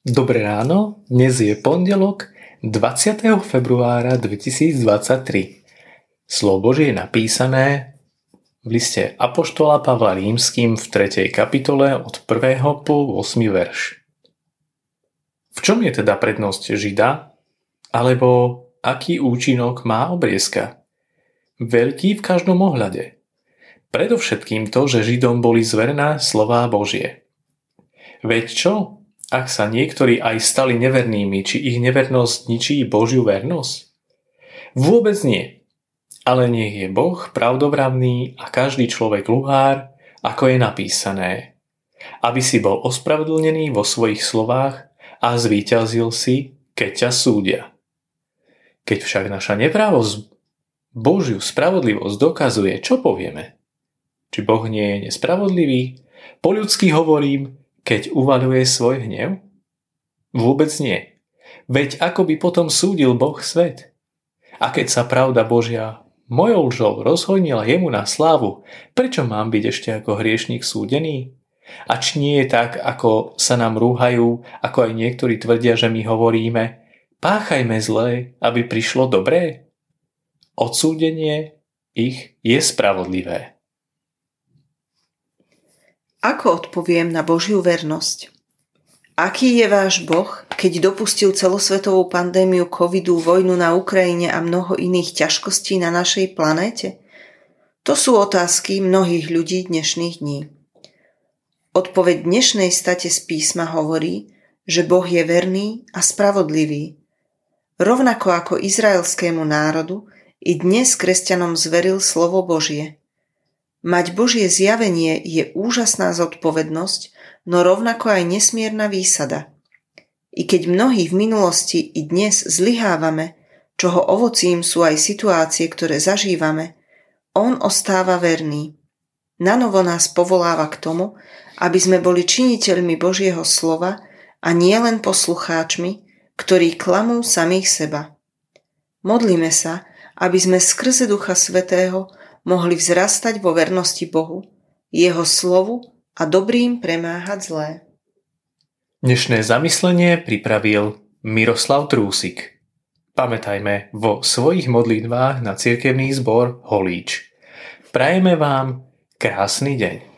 Dobré ráno, dnes je pondelok 20. februára 2023. Slovo je napísané v liste Apoštola Pavla Rímským v 3. kapitole od 1. po 8. verš. V čom je teda prednosť Žida? Alebo aký účinok má obriezka? Veľký v každom ohľade. Predovšetkým to, že Židom boli zverná slová Božie. Veď čo, ak sa niektorí aj stali nevernými, či ich nevernosť ničí Božiu vernosť? Vôbec nie. Ale nech je Boh pravdobravný a každý človek luhár, ako je napísané. Aby si bol ospravedlnený vo svojich slovách a zvíťazil si, keď ťa súdia. Keď však naša neprávosť Božiu spravodlivosť dokazuje, čo povieme? Či Boh nie je nespravodlivý? Po ľudsky hovorím, keď uvaľuje svoj hnev? Vôbec nie. Veď ako by potom súdil Boh svet? A keď sa pravda Božia mojou lžou rozhodnila jemu na slávu, prečo mám byť ešte ako hriešnik súdený? A či nie je tak, ako sa nám rúhajú, ako aj niektorí tvrdia, že my hovoríme, páchajme zlé, aby prišlo dobré? Odsúdenie ich je spravodlivé. Ako odpoviem na Božiu vernosť? Aký je váš Boh, keď dopustil celosvetovú pandémiu covidu, vojnu na Ukrajine a mnoho iných ťažkostí na našej planéte? To sú otázky mnohých ľudí dnešných dní. Odpoveď dnešnej state z písma hovorí, že Boh je verný a spravodlivý. Rovnako ako izraelskému národu, i dnes kresťanom zveril slovo Božie – Mať Božie zjavenie je úžasná zodpovednosť, no rovnako aj nesmierna výsada. I keď mnohí v minulosti i dnes zlyhávame, čoho ovocím sú aj situácie, ktoré zažívame, on ostáva verný. Nanovo nás povoláva k tomu, aby sme boli činiteľmi Božieho slova a nie len poslucháčmi, ktorí klamú samých seba. Modlíme sa, aby sme skrze Ducha Svetého mohli vzrastať vo vernosti Bohu, jeho slovu a dobrým premáhať zlé. Dnešné zamyslenie pripravil Miroslav Trúsik. Pamätajme vo svojich modlitbách na cirkevný zbor Holíč. Prajeme vám krásny deň.